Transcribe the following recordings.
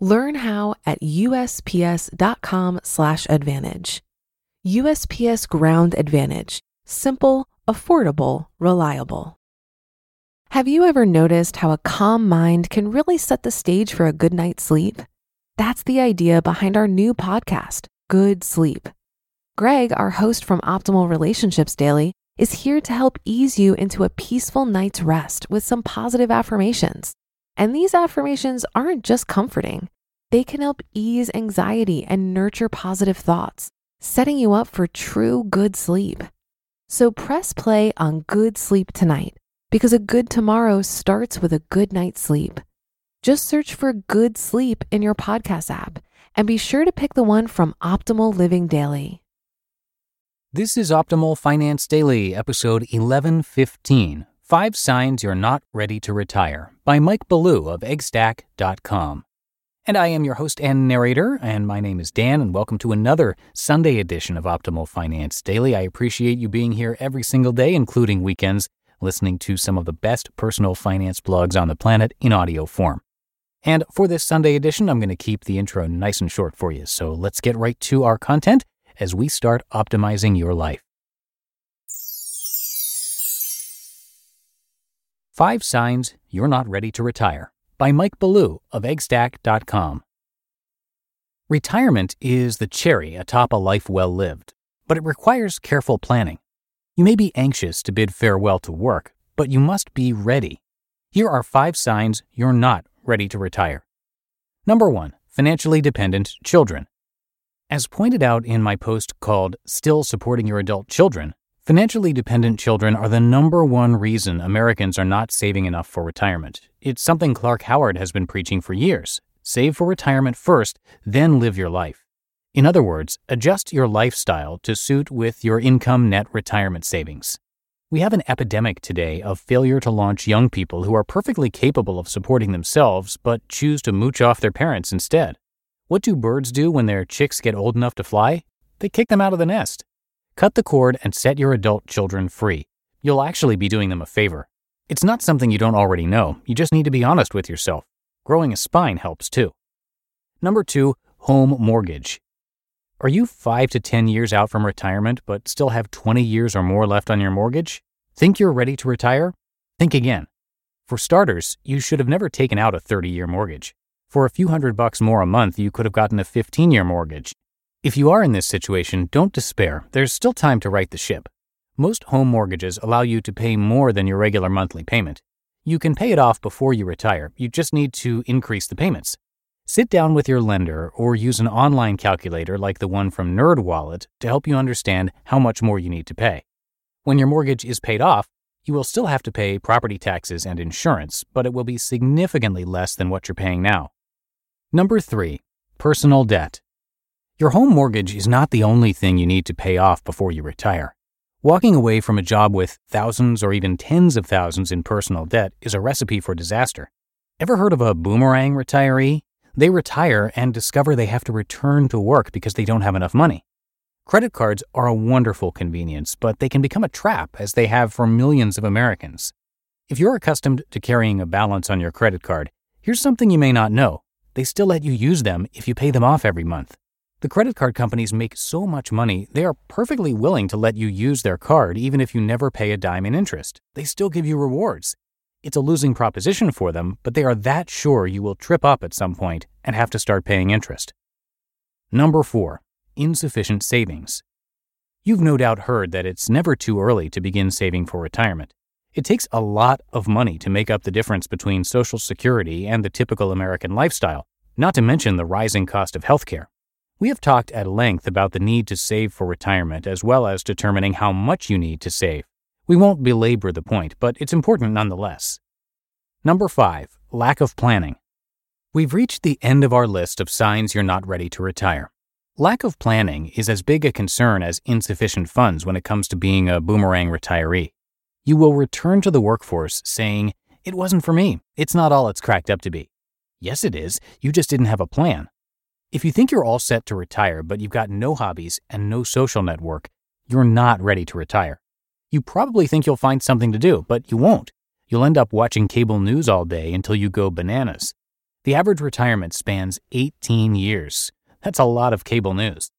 Learn how at usps.com/advantage. USPS Ground Advantage: simple, affordable, reliable. Have you ever noticed how a calm mind can really set the stage for a good night's sleep? That's the idea behind our new podcast, Good Sleep. Greg, our host from Optimal Relationships Daily, is here to help ease you into a peaceful night's rest with some positive affirmations. And these affirmations aren't just comforting, they can help ease anxiety and nurture positive thoughts, setting you up for true good sleep. So press play on Good Sleep tonight because a good tomorrow starts with a good night's sleep. Just search for Good Sleep in your podcast app and be sure to pick the one from Optimal Living Daily. This is Optimal Finance Daily, episode 1115 Five Signs You're Not Ready to Retire by Mike Ballew of eggstack.com. And I am your host and narrator, and my name is Dan, and welcome to another Sunday edition of Optimal Finance Daily. I appreciate you being here every single day, including weekends, listening to some of the best personal finance blogs on the planet in audio form. And for this Sunday edition, I'm going to keep the intro nice and short for you. So let's get right to our content as we start optimizing your life. Five Signs You're Not Ready to Retire by Mike Ballew of eggstack.com. Retirement is the cherry atop a life well lived, but it requires careful planning. You may be anxious to bid farewell to work, but you must be ready. Here are five signs you're not ready to retire. Number one, financially dependent children. As pointed out in my post called Still Supporting Your Adult Children, financially dependent children are the number one reason Americans are not saving enough for retirement. It's something Clark Howard has been preaching for years. Save for retirement first, then live your life. In other words, adjust your lifestyle to suit with your income net retirement savings. We have an epidemic today of failure to launch young people who are perfectly capable of supporting themselves but choose to mooch off their parents instead. What do birds do when their chicks get old enough to fly? They kick them out of the nest. Cut the cord and set your adult children free. You'll actually be doing them a favor. It's not something you don't already know, you just need to be honest with yourself. Growing a spine helps too. Number two, home mortgage. Are you 5 to 10 years out from retirement but still have 20 years or more left on your mortgage? Think you're ready to retire? Think again. For starters, you should have never taken out a 30 year mortgage. For a few hundred bucks more a month, you could have gotten a 15 year mortgage. If you are in this situation, don't despair. There's still time to right the ship. Most home mortgages allow you to pay more than your regular monthly payment. You can pay it off before you retire, you just need to increase the payments. Sit down with your lender or use an online calculator like the one from NerdWallet to help you understand how much more you need to pay. When your mortgage is paid off, you will still have to pay property taxes and insurance, but it will be significantly less than what you're paying now. Number three, personal debt. Your home mortgage is not the only thing you need to pay off before you retire. Walking away from a job with thousands or even tens of thousands in personal debt is a recipe for disaster. Ever heard of a boomerang retiree? They retire and discover they have to return to work because they don't have enough money. Credit cards are a wonderful convenience, but they can become a trap as they have for millions of Americans. If you're accustomed to carrying a balance on your credit card, here's something you may not know they still let you use them if you pay them off every month. The credit card companies make so much money, they are perfectly willing to let you use their card even if you never pay a dime in interest. They still give you rewards. It's a losing proposition for them, but they are that sure you will trip up at some point and have to start paying interest. Number 4. Insufficient savings. You've no doubt heard that it's never too early to begin saving for retirement. It takes a lot of money to make up the difference between Social Security and the typical American lifestyle, not to mention the rising cost of healthcare. We have talked at length about the need to save for retirement as well as determining how much you need to save. We won't belabor the point, but it's important nonetheless. Number 5. Lack of planning. We've reached the end of our list of signs you're not ready to retire. Lack of planning is as big a concern as insufficient funds when it comes to being a boomerang retiree. You will return to the workforce saying, It wasn't for me. It's not all it's cracked up to be. Yes, it is. You just didn't have a plan. If you think you're all set to retire, but you've got no hobbies and no social network, you're not ready to retire. You probably think you'll find something to do, but you won't. You'll end up watching cable news all day until you go bananas. The average retirement spans 18 years. That's a lot of cable news.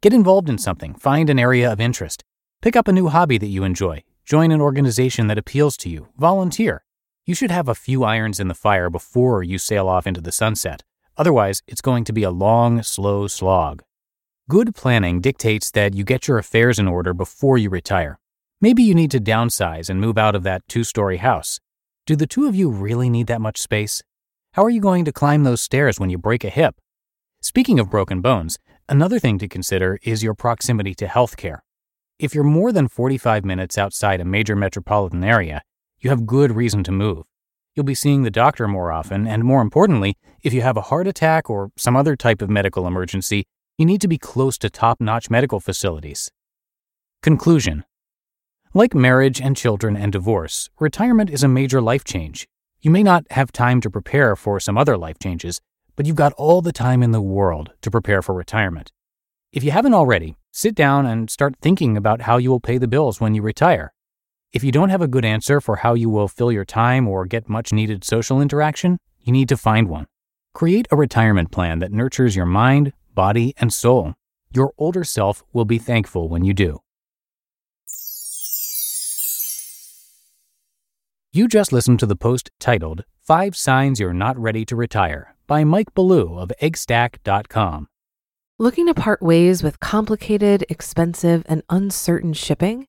Get involved in something, find an area of interest. Pick up a new hobby that you enjoy. Join an organization that appeals to you. Volunteer. You should have a few irons in the fire before you sail off into the sunset. Otherwise, it's going to be a long, slow slog. Good planning dictates that you get your affairs in order before you retire. Maybe you need to downsize and move out of that two story house. Do the two of you really need that much space? How are you going to climb those stairs when you break a hip? Speaking of broken bones, another thing to consider is your proximity to healthcare. If you're more than 45 minutes outside a major metropolitan area, you have good reason to move. You'll be seeing the doctor more often, and more importantly, if you have a heart attack or some other type of medical emergency, you need to be close to top notch medical facilities. Conclusion like marriage and children and divorce, retirement is a major life change. You may not have time to prepare for some other life changes, but you've got all the time in the world to prepare for retirement. If you haven't already, sit down and start thinking about how you will pay the bills when you retire. If you don't have a good answer for how you will fill your time or get much needed social interaction, you need to find one. Create a retirement plan that nurtures your mind, body, and soul. Your older self will be thankful when you do. You just listened to the post titled Five Signs You're Not Ready to Retire by Mike Ballew of eggstack.com. Looking to part ways with complicated, expensive, and uncertain shipping?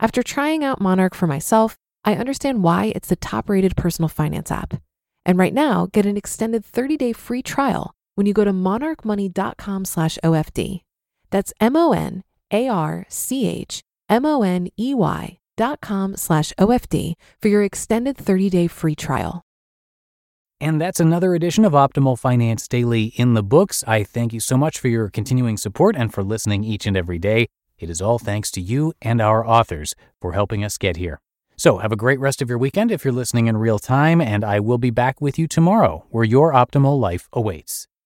After trying out Monarch for myself, I understand why it's the top-rated personal finance app. And right now, get an extended 30-day free trial when you go to monarchmoney.com slash OFD. That's M O N A R C H M O N E Y dot com slash OFD for your extended 30 day free trial. And that's another edition of Optimal Finance Daily in the books. I thank you so much for your continuing support and for listening each and every day. It is all thanks to you and our authors for helping us get here. So, have a great rest of your weekend if you're listening in real time, and I will be back with you tomorrow where your optimal life awaits.